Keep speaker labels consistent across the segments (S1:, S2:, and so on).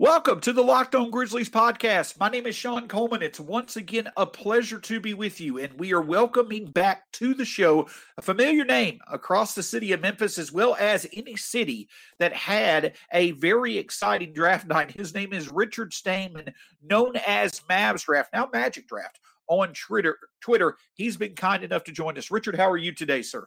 S1: Welcome to the Locked On Grizzlies podcast. My name is Shawn Coleman. It's once again a pleasure to be with you, and we are welcoming back to the show a familiar name across the city of Memphis, as well as any city that had a very exciting draft night. His name is Richard Stayman, known as Mavs Draft, now Magic Draft on Twitter. Twitter. He's been kind enough to join us. Richard, how are you today, sir?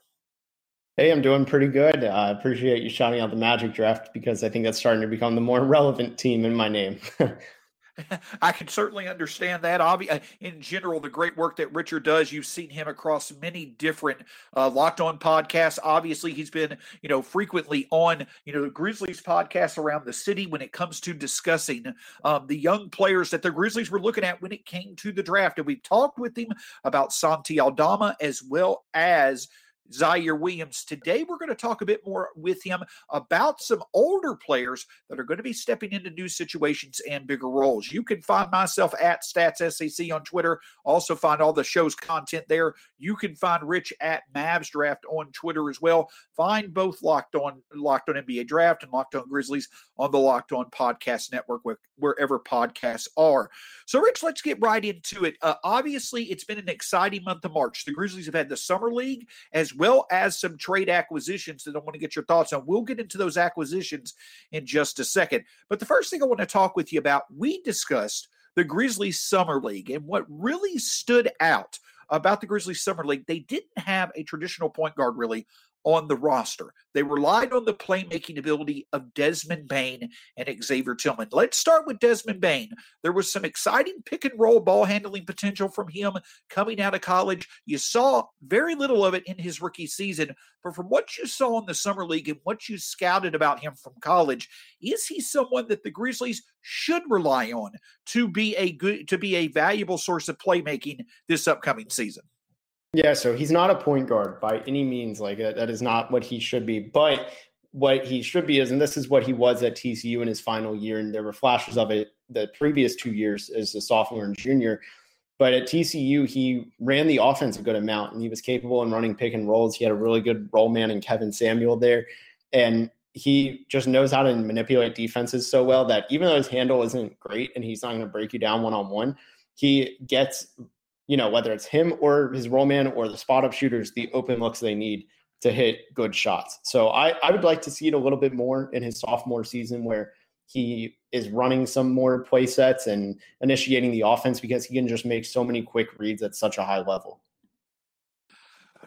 S2: Hey, I'm doing pretty good. Uh, I appreciate you shouting out the Magic draft because I think that's starting to become the more relevant team in my name.
S1: I can certainly understand that. Obviously, uh, in general, the great work that Richard does, you've seen him across many different uh, Locked On podcasts. Obviously, he's been, you know, frequently on, you know, the Grizzlies podcast around the city when it comes to discussing um, the young players that the Grizzlies were looking at when it came to the draft. And we've talked with him about Santi Aldama as well as Ziaire Williams. Today, we're going to talk a bit more with him about some older players that are going to be stepping into new situations and bigger roles. You can find myself at StatsSAC on Twitter. Also, find all the show's content there. You can find Rich at Mavs Draft on Twitter as well. Find both Locked On Locked On NBA Draft and Locked On Grizzlies on the Locked On Podcast Network, wherever podcasts are. So, Rich, let's get right into it. Uh, obviously, it's been an exciting month of March. The Grizzlies have had the Summer League as well as some trade acquisitions that I want to get your thoughts on. We'll get into those acquisitions in just a second. But the first thing I want to talk with you about, we discussed the Grizzlies Summer League and what really stood out about the Grizzlies Summer League, they didn't have a traditional point guard really on the roster. They relied on the playmaking ability of Desmond Bane and Xavier Tillman. Let's start with Desmond Bane. There was some exciting pick and roll ball handling potential from him coming out of college. You saw very little of it in his rookie season, but from what you saw in the summer league and what you scouted about him from college, is he someone that the Grizzlies should rely on to be a good to be a valuable source of playmaking this upcoming season?
S2: Yeah, so he's not a point guard by any means. Like that, that is not what he should be. But what he should be is, and this is what he was at TCU in his final year, and there were flashes of it the previous two years as a sophomore and junior. But at TCU, he ran the offense a good amount, and he was capable in running pick and rolls. He had a really good roll man in Kevin Samuel there, and he just knows how to manipulate defenses so well that even though his handle isn't great and he's not going to break you down one on one, he gets you know, whether it's him or his roll man or the spot up shooters, the open looks they need to hit good shots. So I, I would like to see it a little bit more in his sophomore season where he is running some more play sets and initiating the offense because he can just make so many quick reads at such a high level.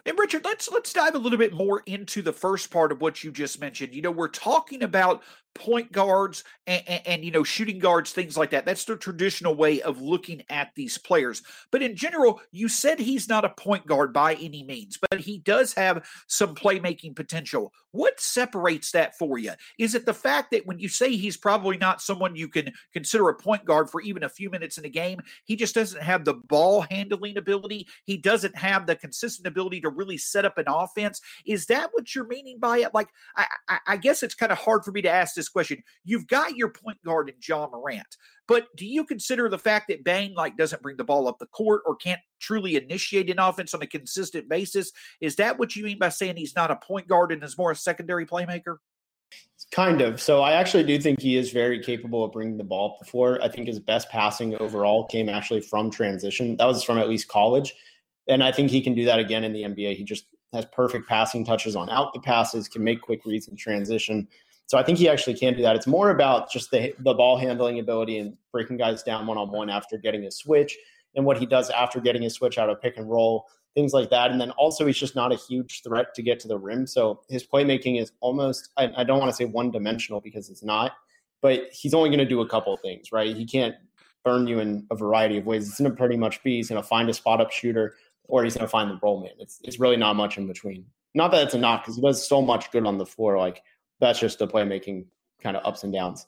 S1: And Richard, let's let's dive a little bit more into the first part of what you just mentioned. You know, we're talking about point guards and, and, and, you know shooting guards things like that. That's the traditional way of looking at these players. But in general you said he's not a point guard by any means but he does have some playmaking potential. What separates that for you is it the fact that when you say he's probably not someone you can consider a point guard for even a few minutes in a game he just doesn't have the ball handling ability? He doesn't have the consistent ability to really set up an offense? Is that what you're meaning by it? Like i, I, I guess it's kind of hard for me to ask this question. You've got your point guard in Ja Morant, but do you consider the fact that Bane like doesn't bring the ball up the court or can't truly initiate an offense on a consistent basis? Is that what you mean by saying he's not a point guard and is more a secondary playmaker?
S2: Kind of. So I actually do think he is very capable of bringing the ball before. I think his best passing overall came actually from transition. That was from at least college. And I think he can do that again in the NBA. He just has perfect passing touches on out the passes, can make quick reads in transition. So I think he actually can do that. It's more about just the the ball handling ability and breaking guys down one on one after getting a switch and what he does after getting a switch out of pick and roll, things like that. And then also he's just not a huge threat to get to the rim. So his playmaking is almost I, I don't want to say one dimensional because it's not, but he's only going to do a couple things, right? He can't burn you in a variety of ways. It's going to pretty much be he's going to find a spot up shooter or he's going to find the roll man. It's it's really not much in between. Not that it's a knock because he does so much good on the floor. Like that's just the playmaking kind of ups and downs.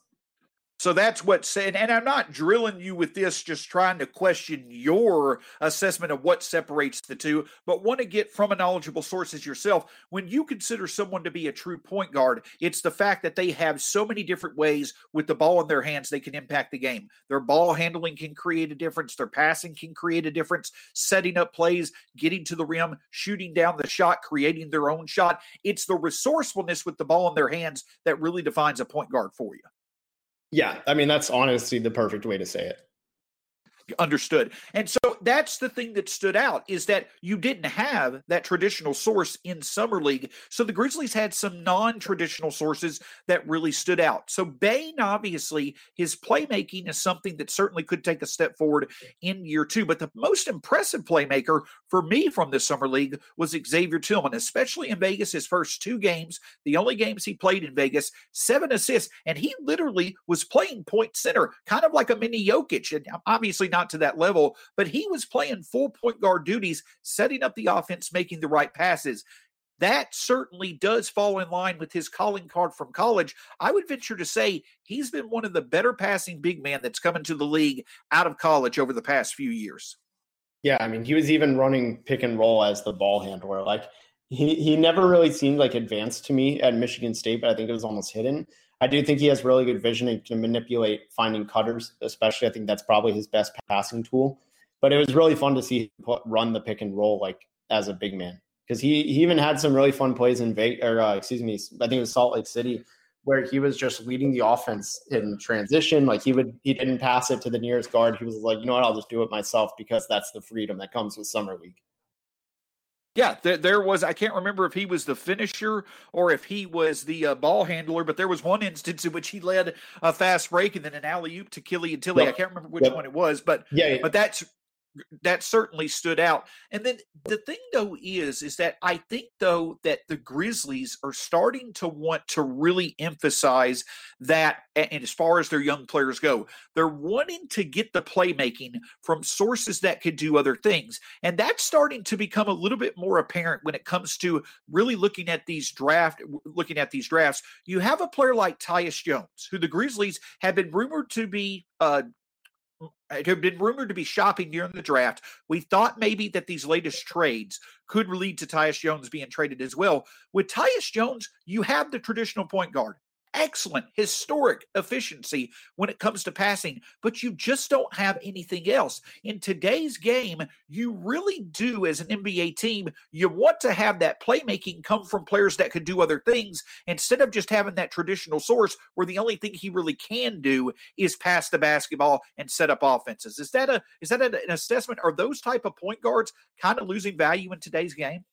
S1: So that's what said, and I'm not drilling you with this, just trying to question your assessment of what separates the two, but want to get from a knowledgeable source as yourself. When you consider someone to be a true point guard, it's the fact that they have so many different ways with the ball in their hands they can impact the game. Their ball handling can create a difference, their passing can create a difference, setting up plays, getting to the rim, shooting down the shot, creating their own shot. It's the resourcefulness with the ball in their hands that really defines a point guard for you.
S2: Yeah, I mean that's honestly the perfect way to say it
S1: understood. And so that's the thing that stood out is that you didn't have that traditional source in summer league. So the Grizzlies had some non-traditional sources that really stood out. So Bane obviously his playmaking is something that certainly could take a step forward in year 2, but the most impressive playmaker for me from this summer league was Xavier Tillman, especially in Vegas his first two games, the only games he played in Vegas, 7 assists and he literally was playing point center, kind of like a mini Jokic and um, obviously not to that level, but he was playing full point guard duties, setting up the offense, making the right passes. That certainly does fall in line with his calling card from college. I would venture to say he's been one of the better passing big men that's come into the league out of college over the past few years.
S2: Yeah, I mean, he was even running pick and roll as the ball handler. Like he he never really seemed like advanced to me at Michigan State, but I think it was almost hidden. I do think he has really good vision and can manipulate finding cutters, especially. I think that's probably his best passing tool. But it was really fun to see him put, run the pick and roll like as a big man because he he even had some really fun plays in Vegas, or uh, excuse me, I think it was Salt Lake City where he was just leading the offense in transition. Like he would, he didn't pass it to the nearest guard. He was like, you know what, I'll just do it myself because that's the freedom that comes with summer league.
S1: Yeah, there, there, was. I can't remember if he was the finisher or if he was the uh, ball handler, but there was one instance in which he led a fast break and then an alley oop to Killian Tillie. Yep. I can't remember which yep. one it was, but yeah, but that's that certainly stood out. And then the thing though is is that I think though that the Grizzlies are starting to want to really emphasize that and as far as their young players go, they're wanting to get the playmaking from sources that could do other things. And that's starting to become a little bit more apparent when it comes to really looking at these draft looking at these drafts. You have a player like Tyus Jones, who the Grizzlies have been rumored to be uh, Uh, had been rumored to be shopping during the draft. We thought maybe that these latest trades could lead to Tyus Jones being traded as well. With Tyus Jones, you have the traditional point guard excellent historic efficiency when it comes to passing, but you just don't have anything else. In today's game, you really do, as an NBA team, you want to have that playmaking come from players that could do other things instead of just having that traditional source where the only thing he really can do is pass the basketball and set up offenses. Is that a is that an assessment? Are those type of point guards kind of losing value in today's game?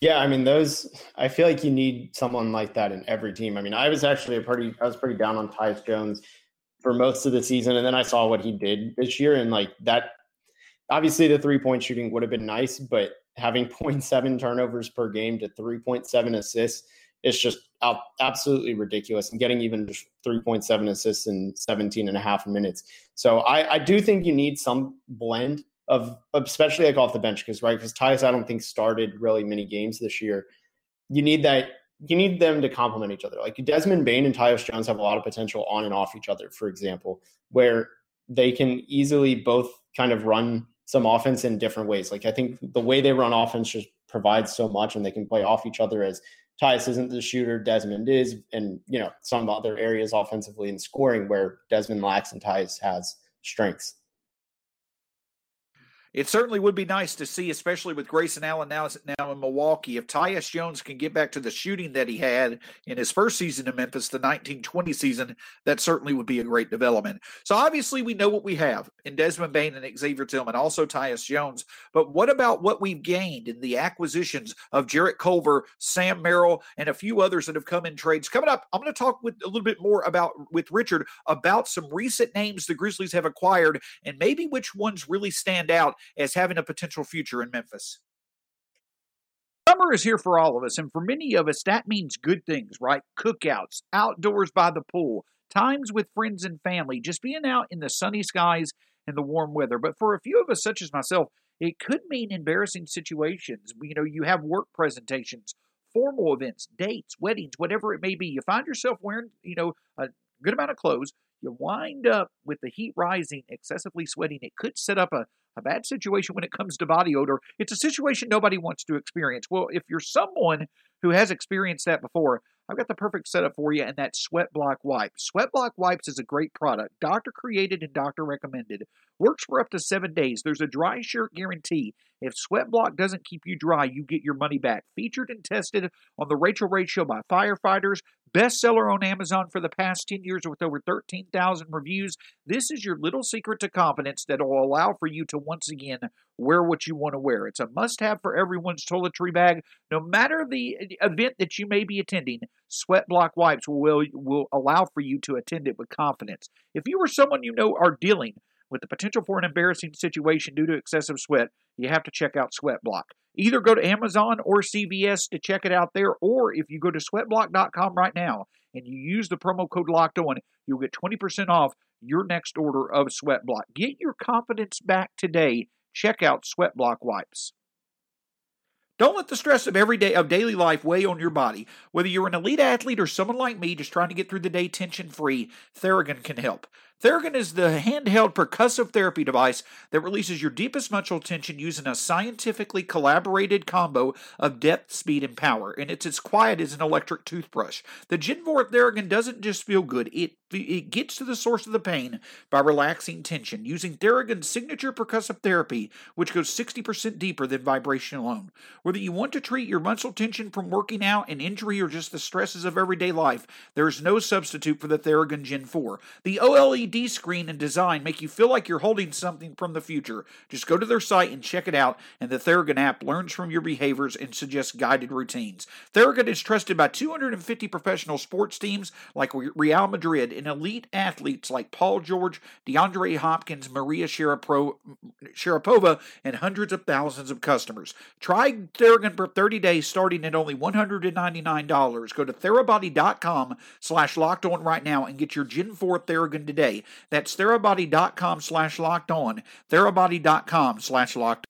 S2: Yeah, I mean those. I feel like you need someone like that in every team. I mean, I was actually a pretty, I was pretty down on Tyus Jones for most of the season, and then I saw what he did this year, and like that. Obviously, the three point shooting would have been nice, but having 0.7 turnovers per game to 3.7 assists is just absolutely ridiculous. And getting even 3.7 assists in 17 and a half minutes. So I, I do think you need some blend of especially like off the bench because right because Tyus I don't think started really many games this year. You need that you need them to complement each other. Like Desmond Bane and Tyus Jones have a lot of potential on and off each other, for example, where they can easily both kind of run some offense in different ways. Like I think the way they run offense just provides so much and they can play off each other as Tyus isn't the shooter, Desmond is, and you know, some other areas offensively and scoring where Desmond lacks and Tyus has strengths
S1: it certainly would be nice to see, especially with Grayson Allen now, now in Milwaukee, if Tyus Jones can get back to the shooting that he had in his first season in Memphis, the 1920 season, that certainly would be a great development. So obviously we know what we have in Desmond Bane and Xavier Tillman, also Tyus Jones. But what about what we've gained in the acquisitions of Jarrett Culver, Sam Merrill, and a few others that have come in trades? Coming up, I'm going to talk with a little bit more about with Richard about some recent names the Grizzlies have acquired and maybe which ones really stand out as having a potential future in Memphis. Summer is here for all of us, and for many of us, that means good things, right? Cookouts, outdoors by the pool, times with friends and family, just being out in the sunny skies and the warm weather. But for a few of us, such as myself, it could mean embarrassing situations. You know, you have work presentations, formal events, dates, weddings, whatever it may be. You find yourself wearing, you know, a good amount of clothes. You wind up with the heat rising, excessively sweating. It could set up a a bad situation when it comes to body odor. It's a situation nobody wants to experience. Well, if you're someone who has experienced that before, I've got the perfect setup for you, and that's Sweat Block Wipe. Sweat Block Wipes is a great product, doctor created and doctor recommended. Works for up to seven days. There's a dry shirt guarantee. If Sweat Block doesn't keep you dry, you get your money back. Featured and tested on the Rachael Ray Show by firefighters, bestseller on Amazon for the past 10 years with over 13,000 reviews. This is your little secret to confidence that will allow for you to once again wear what you want to wear. It's a must have for everyone's toiletry bag. No matter uh, the event that you may be attending, Sweat Block wipes will, will allow for you to attend it with confidence. If you or someone you know are dealing with the potential for an embarrassing situation due to excessive sweat, you have to check out Sweat Block. Either go to Amazon or CVS to check it out there, or if you go to sweatblock.com right now and you use the promo code locked on, you'll get 20% off your next order of Sweat Block. Get your confidence back today. Check out Sweat Block wipes. Don't let the stress of every day of daily life weigh on your body. Whether you're an elite athlete or someone like me just trying to get through the day tension free, Theragun can help. Theragun is the handheld percussive therapy device that releases your deepest muscle tension using a scientifically collaborated combo of depth, speed, and power, and it's as quiet as an electric toothbrush. The Gen 4 Theragun doesn't just feel good, it, it gets to the source of the pain by relaxing tension using Theragun's signature percussive therapy, which goes 60% deeper than vibration alone. Whether you want to treat your muscle tension from working out, an injury, or just the stresses of everyday life, there is no substitute for the Theragun Gen 4. The OLED LED screen and design make you feel like you're holding something from the future. Just go to their site and check it out, and the Theragun app learns from your behaviors and suggests guided routines. Theragun is trusted by 250 professional sports teams like Real Madrid and elite athletes like Paul George, DeAndre Hopkins, Maria Sharapova, and hundreds of thousands of customers. Try Theragun for 30 days starting at only $199. Go to therabody.com slash locked on right now and get your Gen 4 Theragun today. That's therabody.com slash locked on. Therabody.com slash locked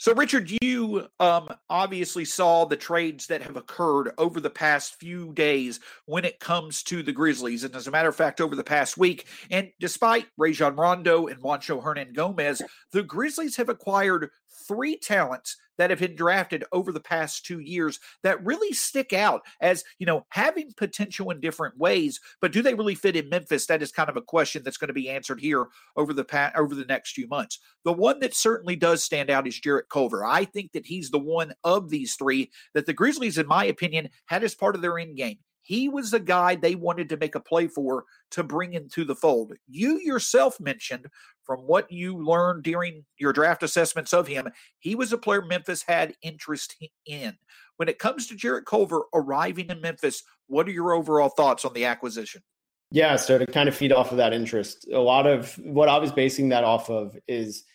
S1: so, Richard, you um, obviously saw the trades that have occurred over the past few days when it comes to the Grizzlies. And as a matter of fact, over the past week, and despite Rajon Rondo and Juancho Hernangomez, the Grizzlies have acquired three talents that have been drafted over the past two years that really stick out as, you know, having potential in different ways, but do they really fit in Memphis? That is kind of a question that's going to be answered here over the past, over the next few months. The one that certainly does stand out is Jarrett Culver. I think that he's the one of these three that the Grizzlies, in my opinion, had as part of their end game. He was the guy they wanted to make a play for to bring into the fold. You yourself mentioned from what you learned during your draft assessments of him, he was a player Memphis had interest in. When it comes to Jarrett Culver arriving in Memphis, what are your overall thoughts on the acquisition?
S2: Yeah, so to kind of feed off of that interest, a lot of what I was basing that off of is –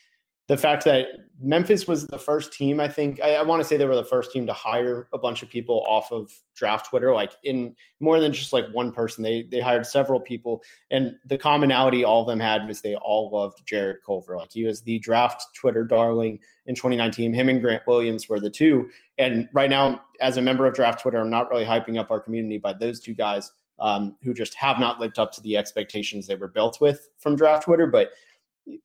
S2: the fact that Memphis was the first team, I think, I, I want to say they were the first team to hire a bunch of people off of draft Twitter, like in more than just like one person. They they hired several people, and the commonality all of them had was they all loved Jarrett Culver. Like he was the draft Twitter darling in 2019. Him and Grant Williams were the two. And right now, as a member of draft Twitter, I'm not really hyping up our community, but those two guys um, who just have not lived up to the expectations they were built with from draft Twitter, but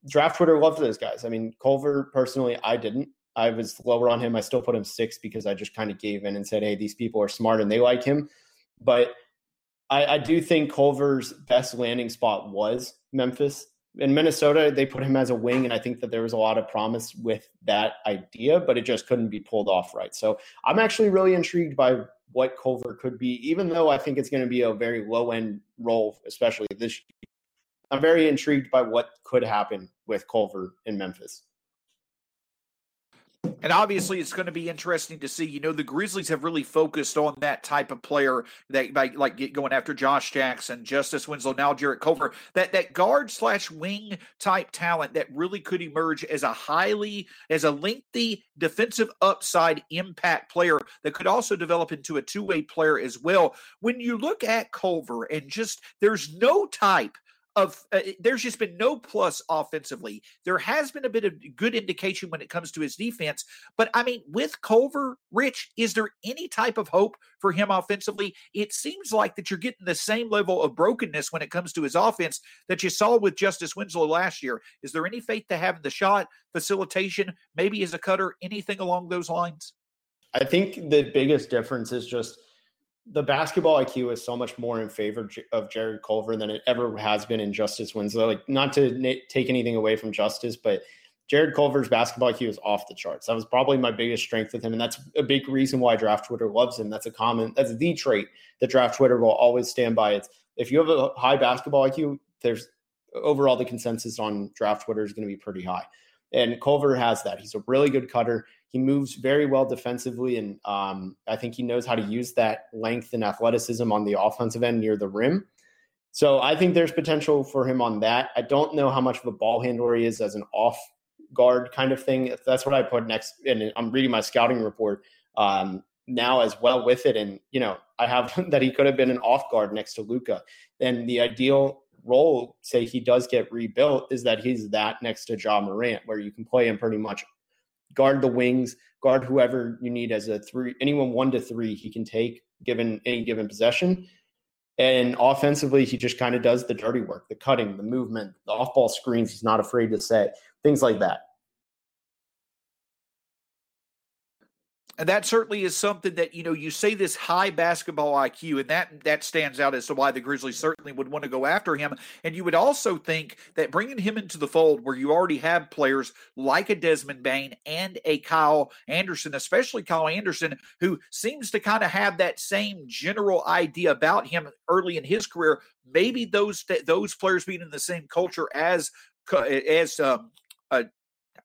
S2: draft Twitter loved those guys. I mean, Culver personally, I didn't. I was lower on him. I still put him six because I just kind of gave in and said, hey, these people are smart and they like him. But I, I do think Culver's best landing spot was Memphis. In Minnesota, they put him as a wing, and I think that there was a lot of promise with that idea, but it just couldn't be pulled off right. So I'm actually really intrigued by what Culver could be, even though I think it's going to be a very low end role, especially this I'm very intrigued by what could happen with Culver in Memphis.
S1: And obviously, it's going to be interesting to see. You know, the Grizzlies have really focused on that type of player that, by like get going after Josh Jackson, Justice Winslow, now Jarrett Culver. That that guard slash wing type talent that really could emerge as a highly as a lengthy defensive upside impact player that could also develop into a two way player as well. When you look at Culver and just there's no type of uh, there's just been no plus offensively. There has been a bit of good indication when it comes to his defense, but I mean, with Culver, Rich, is there any type of hope for him offensively? It seems like that you're getting the same level of brokenness when it comes to his offense that you saw with Justice Winslow last year. Is there any faith to having the shot, facilitation, maybe as a cutter, anything along those lines?
S2: I think the biggest difference is just the basketball IQ is so much more in favor of Jarrett Culver than it ever has been in Justice Winslow. Like, not to take anything away from Justice, but Jarrett Culver's basketball IQ is off the charts. That was probably my biggest strength with him. And that's a big reason why draft Twitter loves him. That's a common, that's the trait that draft Twitter will always stand by. It's if you have a high basketball IQ, there's overall the consensus on draft Twitter is going to be pretty high. And Culver has that. He's a really good cutter. He moves very well defensively. And um, I think he knows how to use that length and athleticism on the offensive end near the rim. So I think there's potential for him on that. I don't know how much of a ball handler he is as an off guard kind of thing. That's what I put next. And I'm reading my scouting report um, now as well with it. And, you know, I have that he could have been an off guard next to Luka. And the ideal role, say he does get rebuilt, is that he's that next to Ja Morant, where you can play him pretty much guard the wings, guard whoever you need as a three, anyone one to three he can take given any given possession. And offensively, he just kind of does the dirty work, the cutting, the movement, the off ball screens. He's not afraid to say things like that.
S1: And that certainly is something that you know you say this high basketball IQ, and that that stands out as to why the Grizzlies certainly would want to go after him. And you would also think that bringing him into the fold, where you already have players like a Desmond Bane and a Kyle Anderson, especially Kyle Anderson, who seems to kind of have that same general idea about him early in his career. Maybe those those players being in the same culture as as um, uh,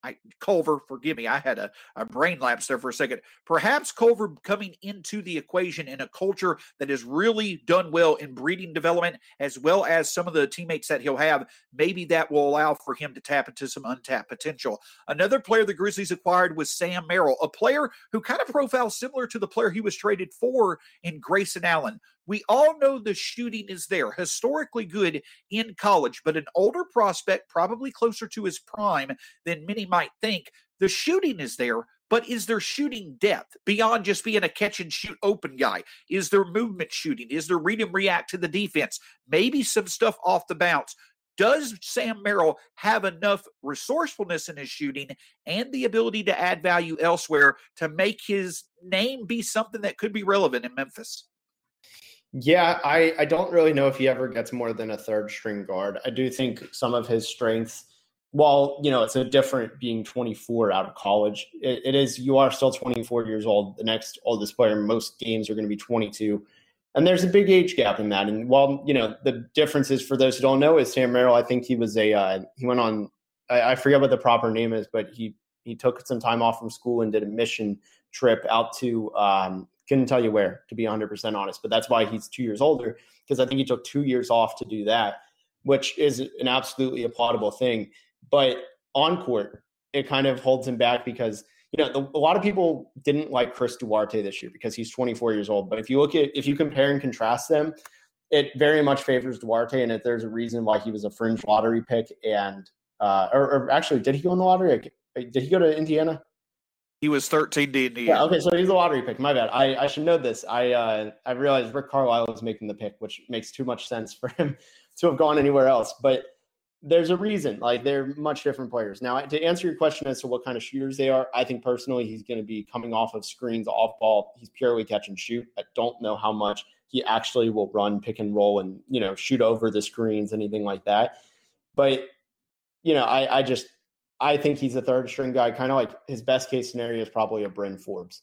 S1: I, Culver, forgive me, I had a, a brain lapse there for a second. Perhaps Culver coming into the equation in a culture that has really done well in breeding development, as well as some of the teammates that he'll have, maybe that will allow for him to tap into some untapped potential. Another player the Grizzlies acquired was Sam Merrill, a player who kind of profiles similar to the player he was traded for in Grayson Allen. We all know the shooting is there, historically good in college, but an older prospect, probably closer to his prime than many might think. The shooting is there, but is there shooting depth beyond just being a catch and shoot open guy? Is there movement shooting? Is there read and react to the defense? Maybe some stuff off the bounce. Does Sam Merrill have enough resourcefulness in his shooting and the ability to add value elsewhere to make his name be something that could be relevant in Memphis?
S2: Yeah, I, I don't really know if he ever gets more than a third string guard. I do think some of his strengths, while you know it's a different being 24 out of college, it, it is you are still 24 years old. The next oldest player most games are going to be 22, and there's a big age gap in that. And while you know the difference is for those who don't know is Sam Merrill, I think he was a uh, he went on I, I forget what the proper name is, but he he took some time off from school and did a mission trip out to um, couldn't tell you where, to be 100% honest, but that's why he's two years older because I think he took two years off to do that, which is an absolutely applaudable thing. But on court, it kind of holds him back because you know the, a lot of people didn't like Chris Duarte this year because he's 24 years old. But if you look at if you compare and contrast them, it very much favors Duarte, and if there's a reason why he was a fringe lottery pick, and uh, or, or actually, did he go in the lottery? Did he go to Indiana?
S1: He was 13 to Indiana.
S2: Yeah, okay, so he's a lottery pick. My bad. I, I should know this. I uh, I realized Rick Carlisle was making the pick, which makes too much sense for him to have gone anywhere else. But there's a reason. Like they're much different players. Now, to answer your question as to what kind of shooters they are, I think personally he's going to be coming off of screens, off ball. He's purely catch and shoot. I don't know how much he actually will run pick and roll and you know shoot over the screens, anything like that. But you know, I I just I think he's a third string guy. Kind of like his best case scenario is probably a Bryn Forbes.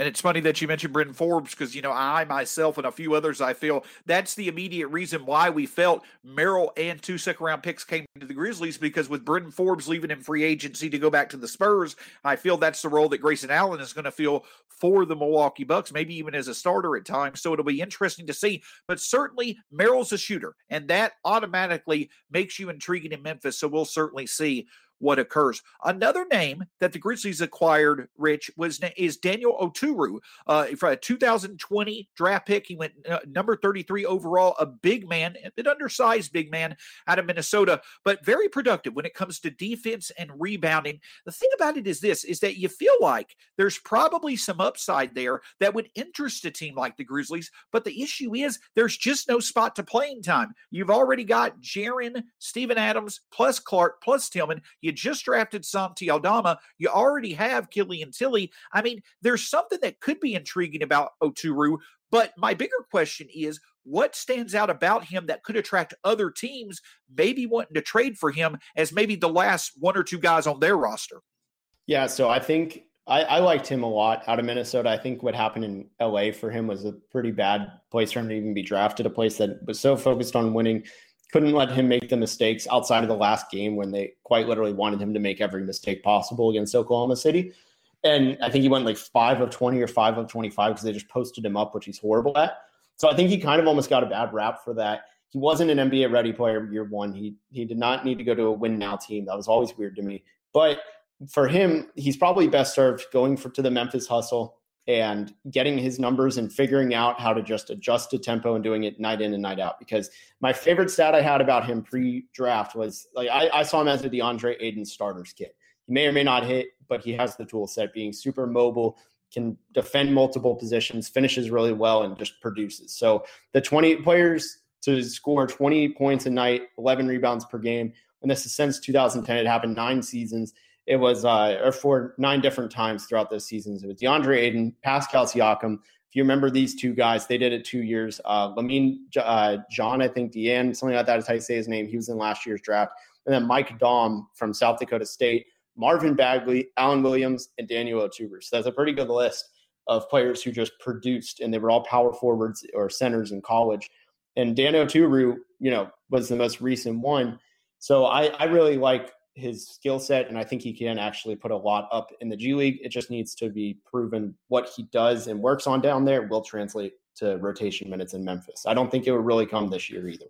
S1: And it's funny that you mentioned Bryn Forbes because, you know, I myself and a few others, I feel that's the immediate reason why we felt Merrill and two second round picks came to the Grizzlies because with Bryn Forbes leaving in free agency to go back to the Spurs, I feel that's the role that Grayson Allen is going to fill for the Milwaukee Bucks, maybe even as a starter at times. So it'll be interesting to see. But certainly, Merrill's a shooter, and that automatically makes you intriguing in Memphis. So we'll certainly see what occurs. Another name that the Grizzlies acquired, Rich, was is Daniel Oturu uh, for a 2020 draft pick. He went uh, number 33 overall, a big man, an undersized big man out of Minnesota, but very productive when it comes to defense and rebounding. The thing about it is this: is that you feel like there's probably some upside there that would interest a team like the Grizzlies, but the issue is there's just no spot to playing time. You've already got Jaren, Steven Adams, plus Clarke, plus Tillman. You just drafted Santi Aldama. You already have Killian Tillie. I mean, there's something that could be intriguing about Oturu, But my bigger question is what stands out about him that could attract other teams maybe wanting to trade for him as maybe the last one or two guys on their roster?
S2: Yeah, so I think I, I, liked him a lot out of Minnesota. I think what happened in LA for him was a pretty bad place for him to even be drafted, a place that was so focused on winning, couldn't let him make the mistakes outside of the last game when they quite literally wanted him to make every mistake possible against Oklahoma City. And I think he went like five of 20 or five of 25 because they just posted him up, which he's horrible at. So I think he kind of almost got a bad rap for that. He wasn't an NBA ready player year one. He he did not need to go to a win now team. That was always weird to me. But for him, he's probably best served going for to the Memphis hustle and getting his numbers and figuring out how to just adjust to tempo and doing it night in and night out. Because my favorite stat I had about him pre-draft was like I, I saw him as a DeAndre Ayton starters kit. He may or may not hit, but he has the tool set, being super mobile, can defend multiple positions, finishes really well, and just produces. So the 20 players to score 20 points a night, 11 rebounds per game. And this is since 2010. It happened nine seasons. It was uh, or for nine different times throughout those seasons. It was DeAndre Ayton, Pascal Siakam. If you remember these two guys, they did it two years. Uh, Lamine uh, John, I think Deanne, something like that is how you say his name. He was in last year's draft. And then Mike Daum from South Dakota State, Marvin Bagley, Alan Williams, and Daniel Oturu. So that's a pretty good list of players who just produced, and they were all power forwards or centers in college. And Dan Oturu, you know, was the most recent one. So I, I really like his skill set, and I think he can actually put a lot up in the G League. It just needs to be proven what he does and works on down there will translate to rotation minutes in Memphis. I don't think it would really come this year either.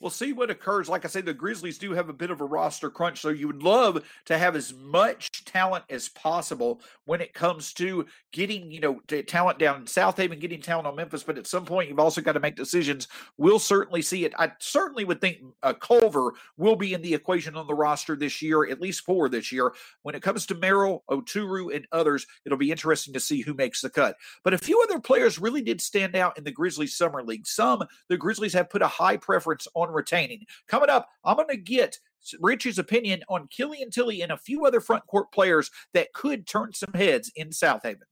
S1: We'll see what occurs. Like I say, the Grizzlies do have a bit of a roster crunch, so you would love to have as much talent as possible when it comes to getting, you know, talent down in Southaven, getting talent on Memphis. But at some point, you've also got to make decisions. We'll certainly see it. I certainly would think uh, Culver will be in the equation on the roster this year, at least for this year. When it comes to Merrill, Oturu, and others, it'll be interesting to see who makes the cut. But a few other players really did stand out in the Grizzlies Summer League. Some the Grizzlies have put a high preference on on retaining. Coming up, I'm going to get Richie's opinion on Killian Tillie and a few other front court players that could turn some heads in Southaven.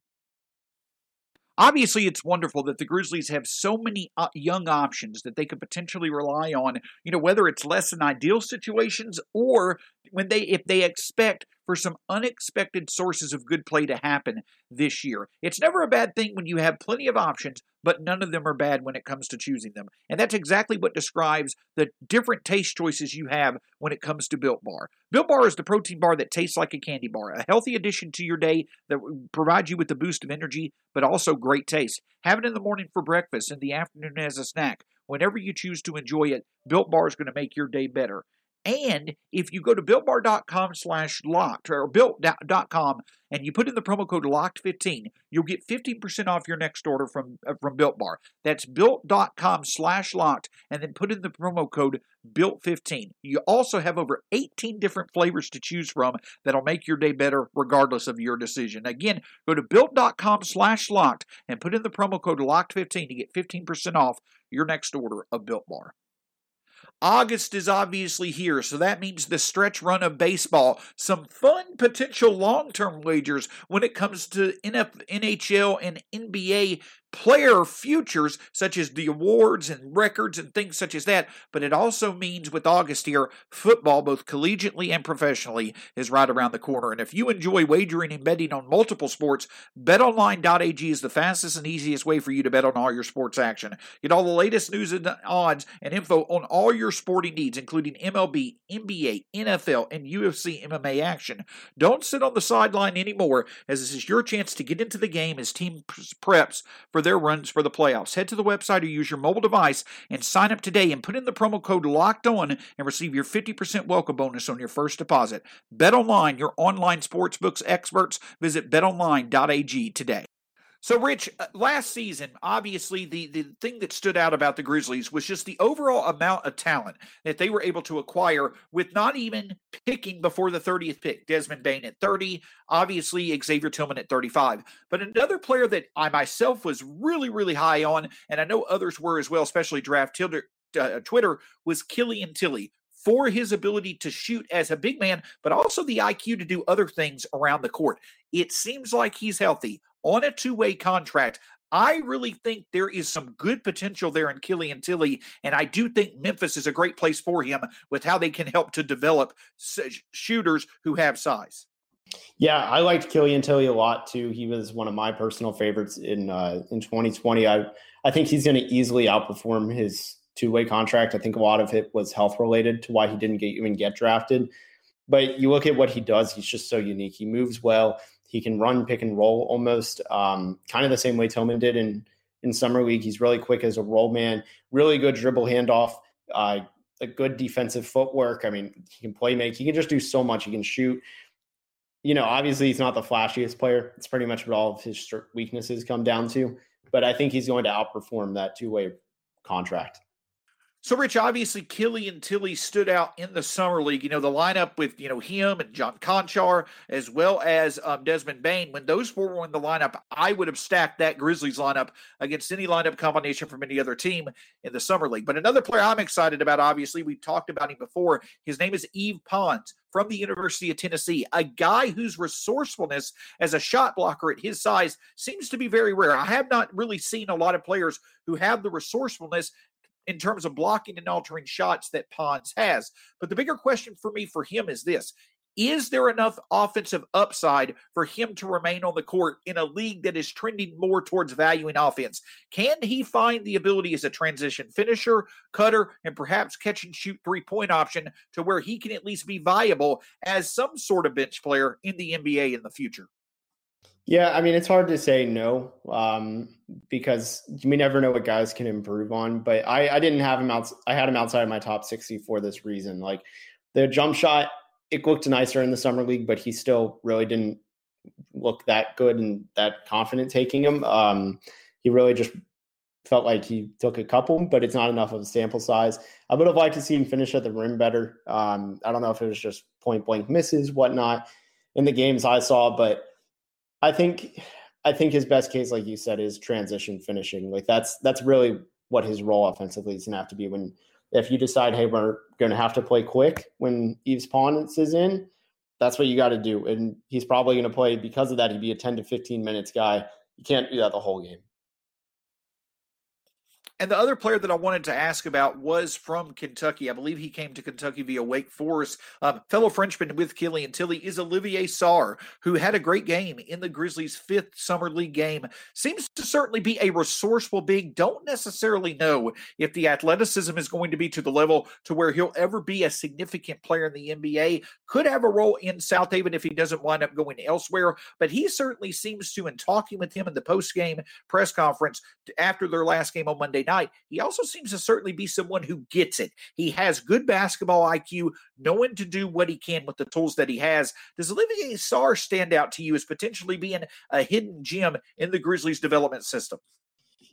S1: Obviously, it's wonderful that the Grizzlies have so many uh, young options that they could potentially rely on. You know, whether it's less than ideal situations or when they, if they expect for some unexpected sources of good play to happen this year. It's never a bad thing when you have plenty of options, but none of them are bad when it comes to choosing them. And that's exactly what describes the different taste choices you have when it comes to Built Bar. Built Bar is the protein bar that tastes like a candy bar, a healthy addition to your day that provides you with a boost of energy, but also great taste. Have it in the morning for breakfast, in the afternoon as a snack. Whenever you choose to enjoy it, Built Bar is going to make your day better. And if you go to builtbar.com slash locked or built.com and you put in the promo code locked15, you'll get 15% off your next order from, uh, from Built Bar. That's built.com slash locked and then put in the promo code built15. You also have over 18 different flavors to choose from that'll make your day better regardless of your decision. Again, go to built.com slash locked and put in the promo code locked15 to get 15% off your next order of Built Bar. August is obviously here, so that means the stretch run of baseball. Some fun potential long term wagers when it comes to NHL and NBA player futures, such as the awards and records and things such as that. But it also means with August here, football, both collegiately and professionally, is right around the corner. And if you enjoy wagering and betting on multiple sports, betonline.ag is the fastest and easiest way for you to bet on all your sports action. Get all the latest news and odds and info on all your sporting needs, including MLB, NBA, NFL, and UFC MMA action. Don't sit on the sideline anymore, as this is your chance to get into the game as team preps for their runs for the playoffs. Head to the website or use your mobile device and sign up today and put in the promo code locked on and receive your 50% welcome bonus on your first deposit. Bet online, your online sportsbooks experts. Visit betonline.ag today. So, Rich, uh, last season, obviously, the, the thing that stood out about the Grizzlies was just the overall amount of talent that they were able to acquire with not even picking before the 30th pick. Desmond Bane at 30, obviously, Xavier Tillman at 35. But another player that I myself was really, really high on, and I know others were as well, especially Draft uh, Twitter, was Killian Tillie for his ability to shoot as a big man, but also the IQ to do other things around the court. It seems like he's healthy on a two way contract. I really think there is some good potential there in Killian Tillie, and I do think Memphis is a great place for him with how they can help to develop shooters who have size.
S2: Yeah, I liked Killian Tillie a lot too. He was one of my personal favorites in uh, in 2020. I I think he's going to easily outperform his two way contract. I think a lot of it was health related to why he didn't get, even get drafted. But you look at what he does; he's just so unique. He moves well. He can run pick and roll almost, um, kind of the same way Tillman did in in summer league. He's really quick as a roll man. Really good dribble handoff. Uh, a good defensive footwork. I mean, he can play make. He can just do so much. He can shoot you know, obviously he's not the flashiest player. It's pretty much what all of his weaknesses come down to. But I think he's going to outperform that two way contract.
S1: So, Rich, obviously, Killian Tillie stood out in the summer league. You know, the lineup with, you know, him and John Konchar, as well as um, Desmond Bane, When those four were in the lineup, I would have stacked that Grizzlies lineup against any lineup combination from any other team in the summer league. But another player I'm excited about, obviously, we've talked about him before. His name is Yves Pons from the University of Tennessee, a guy whose resourcefulness as a shot blocker at his size seems to be very rare. I have not really seen a lot of players who have the resourcefulness in terms of blocking and altering shots that Pons has. But the bigger question for me for him is this is there enough offensive upside for him to remain on the court in a league that is trending more towards valuing offense? Can he find the ability as a transition finisher, cutter, and perhaps catch and shoot three point option to where he can at least be viable as some sort of bench player in the NBA in the future?
S2: Yeah, I mean, it's hard to say no um, because you never know what guys can improve on. But I, I didn't have him out. I had him outside of my top 60 for this reason. Like the jump shot, it looked nicer in the summer league, but he still really didn't look that good and that confident taking him. Um, he really just felt like he took a couple, but it's not enough of a sample size. I would have liked to see him finish at the rim better. Um, I don't know if it was just point blank misses, whatnot in the games I saw, but I think I think his best case, like you said, is transition finishing. Like that's that's really what his role offensively is gonna have to be when if you decide, hey, we're gonna have to play quick when Yves Pons is in, that's what you got to do. And he's probably gonna play because of that, he'd be a 10 to 15 minutes guy. You can't do that the whole game.
S1: And the other player that I wanted to ask about was from Kentucky. I believe he came to Kentucky via Wake Forest. Um, fellow Frenchman with Killian Tillie is Olivier Sarr, who had a great game in the Grizzlies' fifth summer league game. Seems to certainly be a resourceful big. Don't necessarily know if the athleticism is going to be to the level to where he'll ever be a significant player in the NBA. Could have a role in Southaven if he doesn't wind up going elsewhere. But he certainly seems to, in talking with him in the post game press conference after their last game on Monday night, he also seems to certainly be someone who gets it. He has good basketball IQ, knowing to do what he can with the tools that he has. Does Olivier Sarr stand out to you as potentially being a hidden gem in the Grizzlies development system?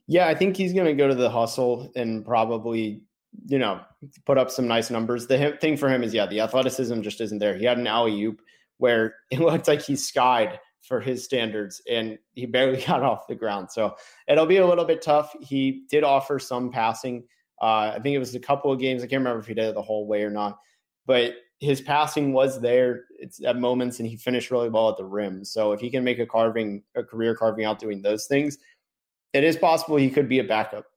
S2: Yeah, I think he's going to go to the hustle and probably, you know, put up some nice numbers. The thing for him is, yeah, the athleticism just isn't there. He had an alley oop where it looked like he skied for his standards, and he barely got off the ground. So it'll be a little bit tough. He did offer some passing. Uh, I think it was a couple of games. I can't remember if he did it the whole way or not, but his passing was there at moments, and he finished really well at the rim. So if he can make a carving, a career carving out doing those things, it is possible he could be a backup.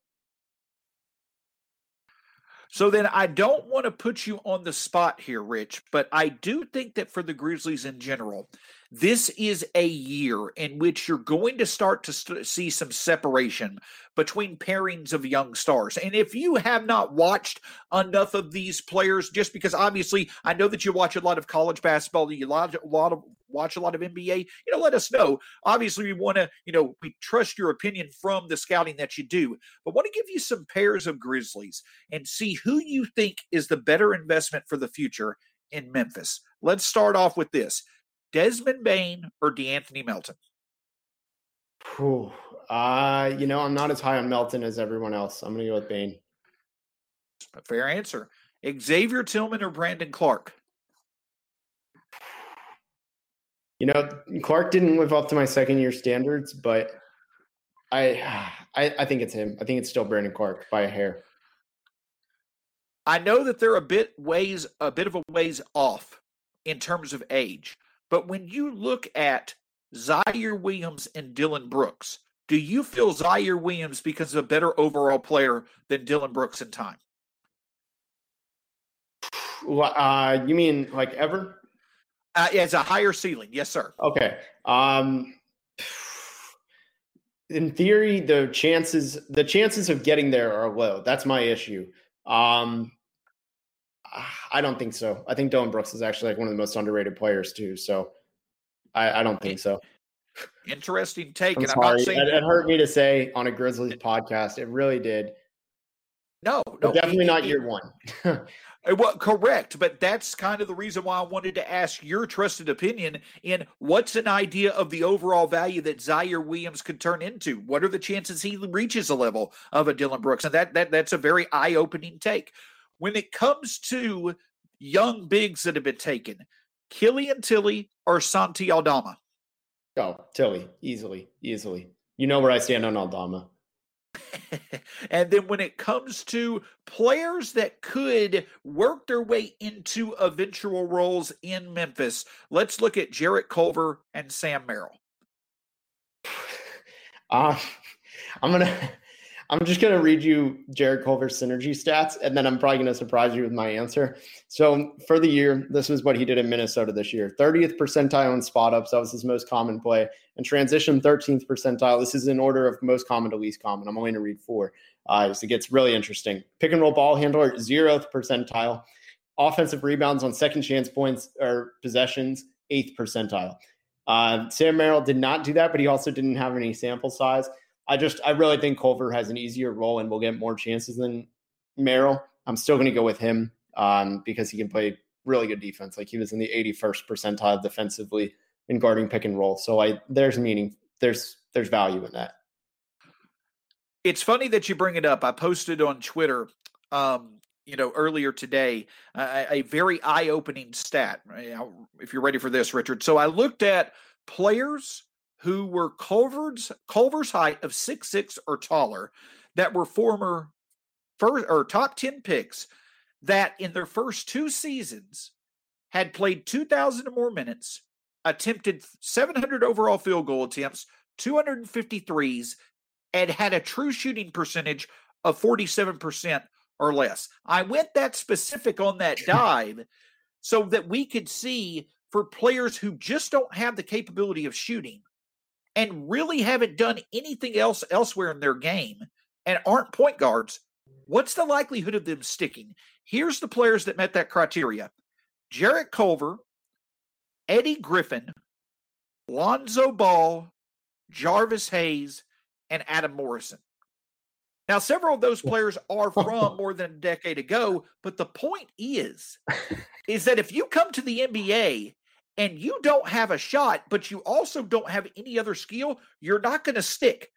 S1: So then I don't want to put you on the spot here, Rich, but I do think that for the Grizzlies in general, this is a year in which you're going to start to st- see some separation between pairings of young stars. And if you have not watched enough of these players, just because obviously I know that you watch a lot of college basketball, you lot, a lot of watch a lot of NBA, you know, let us know. Obviously, we want to, you know, we trust your opinion from the scouting that you do, but want to give you some pairs of Grizzlies and see who you think is the better investment for the future in Memphis. Let's start off with this. Desmond Bane or De'Anthony Melton?
S2: Whew. Uh, you know, I'm not as high on Melton as everyone else. I'm going to go with Bain.
S1: A fair answer. Xavier Tillman or Brandon Clarke?
S2: You know, Clarke didn't live up to my second year standards, but I, I, I think it's him. I think it's still Brandon Clarke by a hair.
S1: I know that they're a bit ways, a bit of a ways off in terms of age. But when you look at Ziaire Williams and Dillon Brooks, Do you feel Ziaire Williams becomes a better overall player than Dillon Brooks in time?
S2: Uh, you mean like ever?
S1: Uh, yeah, it's a higher ceiling. Yes, sir.
S2: Okay. Um, in theory, the chances the chances of getting there are low. That's my issue. Um, I don't think so. I think Dillon Brooks is actually like one of the most underrated players too. So I, I don't think so.
S1: Interesting take.
S2: I'm
S1: and
S2: sorry.
S1: I'm not saying
S2: it, it hurt me to say on a Grizzlies podcast. It really did.
S1: no,
S2: But
S1: no,
S2: definitely
S1: it-
S2: not
S1: it-
S2: year one.
S1: Uh, Well, correct, but that's kind of the reason why I wanted to ask your trusted opinion in what's an idea of the overall value that Ziaire Williams could turn into. What are the chances he reaches a level of a Dillon Brooks? And that that that's a very eye-opening take. When it comes to young bigs that have been taken, Killian Tillie or Santi Aldama.
S2: oh, Tillie, easily, easily. You know where I stand on Aldama.
S1: and then when it comes to players that could work their way into eventual roles in Memphis, let's look at Jarrett Culver and Sam Merrill.
S2: Uh, I'm gonna. I'm just gonna read you Jarrett Culver's synergy stats, and then I'm probably gonna surprise you with my answer. So for the year, this was what he did in Minnesota this year: 30th percentile in spot ups. That was his most common play, and transition 13th percentile. This is in order of most common to least common. I'm only gonna read four. Uh, so it gets really interesting. Pick and roll ball handler, zeroth percentile. Offensive rebounds on second chance points or possessions, eighth percentile. Uh, Sam Merrill did not do that, but he also didn't have any sample size. I just, I really think Culver has an easier role and will get more chances than Merrill. I'm still going to go with him um, because he can play really good defense. Like he was in the 81st percentile defensively in guarding pick and roll. So I, there's meaning, there's, there's value in that.
S1: It's funny that you bring it up. I posted on Twitter, um, you know, earlier today, uh, a very eye-opening stat. If you're ready for this, Richard. So I looked at players who were Culver's Culver's height of six six or taller, that were former first or top ten picks, that in their first two seasons had played two thousand or more minutes, attempted seven hundred overall field goal attempts, 253s, and had a true shooting percentage of 47% or less. I went that specific on that dive so that we could see for players who just don't have the capability of shooting and really haven't done anything else elsewhere in their game and aren't point guards, what's the likelihood of them sticking? Here's the players that met that criteria Jarrett Culver, Eddie Griffin, Lonzo Ball, Jarvis Hayes, and Adam Morrison. Now, several of those players are from more than a decade ago, but the point is, is that if you come to the NBA and you don't have a shot, but you also don't have any other skill, you're not going to stick,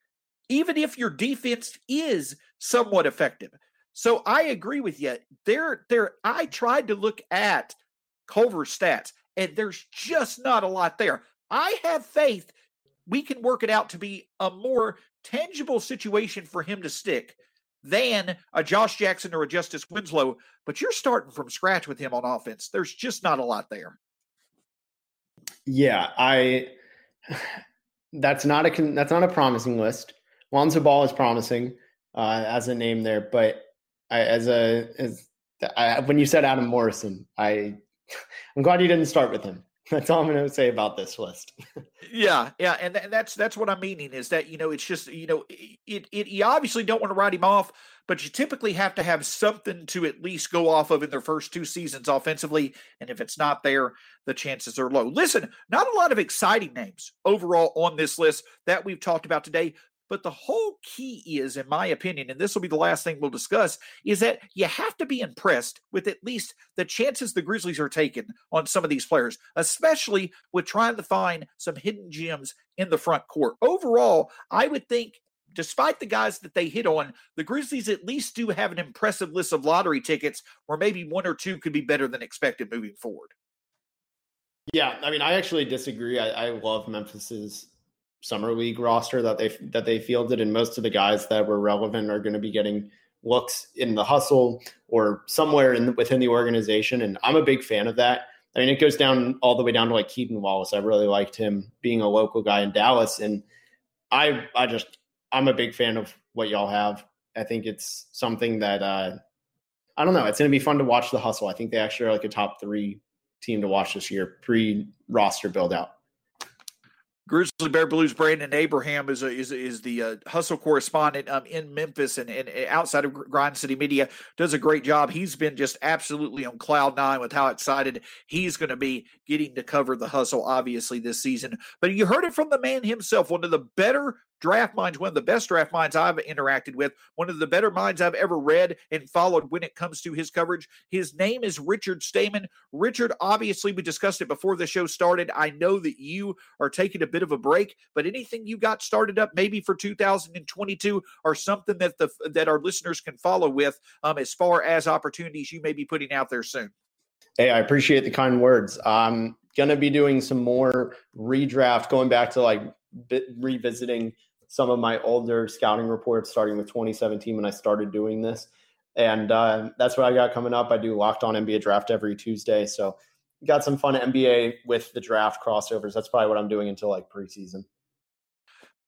S1: even if your defense is somewhat effective. So I agree with you. There, there. I tried to look at Culver's stats, and there's just not a lot there. I have faith we can work it out to be a more tangible situation for him to stick than a Josh Jackson or a Justice Winslow. But you're starting from scratch with him on offense. There's just not a lot there.
S2: Yeah, I. That's not a that's not a promising list. Lonzo Ball is promising uh, as a name there, but I, as a as I, when you said Adam Morrison, I I'm glad you didn't start with him. That's all I'm going to say about this list.
S1: Yeah, yeah, and, th- and that's that's what I'm meaning is that you know it's just you know it, it you obviously don't want to write him off, but you typically have to have something to at least go off of in their first two seasons offensively, and if it's not there, the chances are low. Listen, not a lot of exciting names overall on this list that we've talked about today. But the whole key is, in my opinion, and this will be the last thing we'll discuss, is that you have to be impressed with at least the chances the Grizzlies are taking on some of these players, especially with trying to find some hidden gems in the front court. Overall, I would think, despite the guys that they hit on, the Grizzlies at least do have an impressive list of lottery tickets where maybe one or two could be better than expected moving forward.
S2: Yeah, I mean, I actually disagree. I, I love Memphis's summer league roster that they that they fielded, and most of the guys that were relevant are going to be getting looks in the hustle or somewhere in the, within the organization. And I'm a big fan of that. I mean, it goes down all the way down to like Keaton Wallace. I really liked him being a local guy in Dallas, and I I just I'm a big fan of what y'all have. I think it's something that uh, I don't know. It's going to be fun to watch the hustle. I think they actually are like a top three team to watch this year pre roster build out.
S1: Grizzly Bear Blues Brandon Abraham is a, is is the uh, hustle correspondent um, in Memphis and, and outside of Grind City Media does a great job. He's been just absolutely on cloud nine with how excited he's going to be getting to cover the hustle, obviously this season. But you heard it from the man himself, one of the better draft minds, one of the best draft minds I've interacted with, one of the better minds I've ever read and followed when it comes to his coverage. His name is Richard Stayman. Richard, obviously, we discussed it before the show started. I know that you are taking a bit of a break, but anything you got started up maybe for 2022 or something that the that our listeners can follow with um, as far as opportunities you may be putting out there soon.
S2: Hey, I appreciate the kind words. I'm gonna be doing some more redraft, going back to like revisiting some of my older scouting reports, starting with 2017 when I started doing this. And uh, that's what I got coming up. I do locked on NBA draft every Tuesday. So got some fun NBA with the draft crossovers. That's probably what I'm doing until like preseason.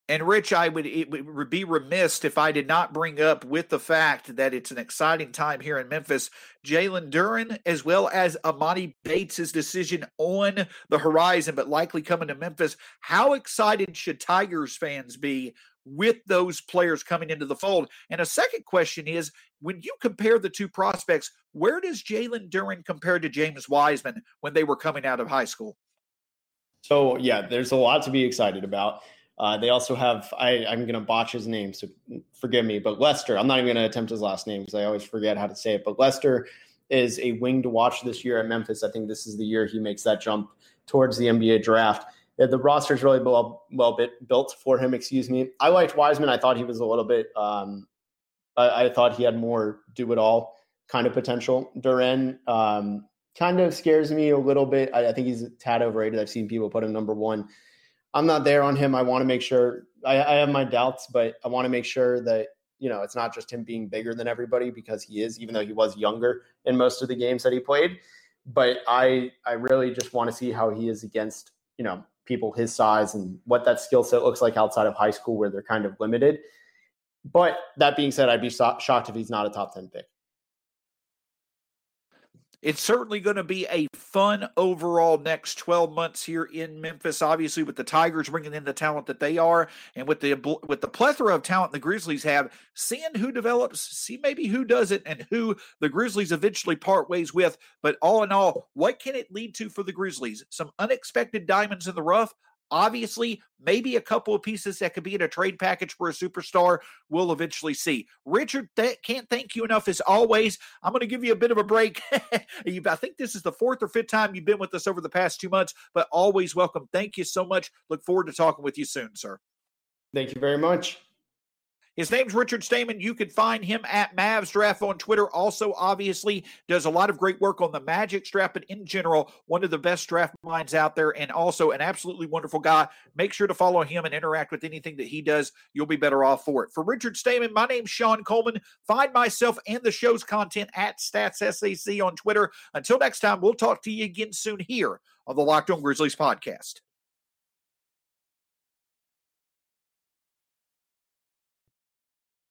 S1: And Rich, I would would be remiss if I did not bring up with the fact that it's an exciting time here in Memphis. Jalen Duren, as well as Emoni Bates' decision on the horizon, but likely coming to Memphis. How excited should Tigers fans be with those players coming into the fold? And a second question is when you compare the two prospects, where does Jalen Duren compare to James Wiseman when they were coming out of high school?
S2: So, yeah, there's a lot to be excited about. Uh, they also have I, I'm going to botch his name, so forgive me. But Lester, I'm not even going to attempt his last name because I always forget how to say it. But Lester is a wing to watch this year at Memphis. I think this is the year he makes that jump towards the NBA draft. The roster is really well well bit, built for him. Excuse me. I liked Wiseman. I thought he was a little bit. Um, I, I, thought he had more do it all kind of potential. Duren um, kind of scares me a little bit. I, I think he's tad overrated. I've seen people put him number one I'm not there on him. I want to make sure I, I have my doubts, but I want to make sure that you know it's not just him being bigger than everybody because he is, even though he was younger in most of the games that he played. But I I really just want to see how he is against you know people his size and what that skill set looks like outside of high school where they're kind of limited. But that being said, I'd be shocked if he's not a top ten pick.
S1: It's certainly going to be a fun overall next 12 months here in Memphis. Obviously, with the Tigers bringing in the talent that they are, and with the with the plethora of talent the Grizzlies have, seeing who develops, see maybe who does it, and who the Grizzlies eventually part ways with. But all in all, what can it lead to for the Grizzlies? Some unexpected diamonds in the rough, Obviously, maybe a couple of pieces that could be in a trade package for a superstar. We'll eventually see. Richard, th- can't thank you enough as always. I'm going to give you a bit of a break. I think this is the fourth or fifth time you've been with us over the past two months, but always welcome. Thank you so much. Look forward to talking with you soon, sir.
S2: Thank you very much.
S1: His name's Richard Stayman. You can find him at Mavs Draft on Twitter. Also, obviously, does a lot of great work on the Magic strap, but in general, one of the best draft minds out there, and also an absolutely wonderful guy. Make sure to follow him and interact with anything that he does. You'll be better off for it. For Richard Stayman, my name's Shawn Coleman. Find myself and the show's content at StatsSAC on Twitter. Until next time, we'll talk to you again soon here on the Locked On Grizzlies podcast.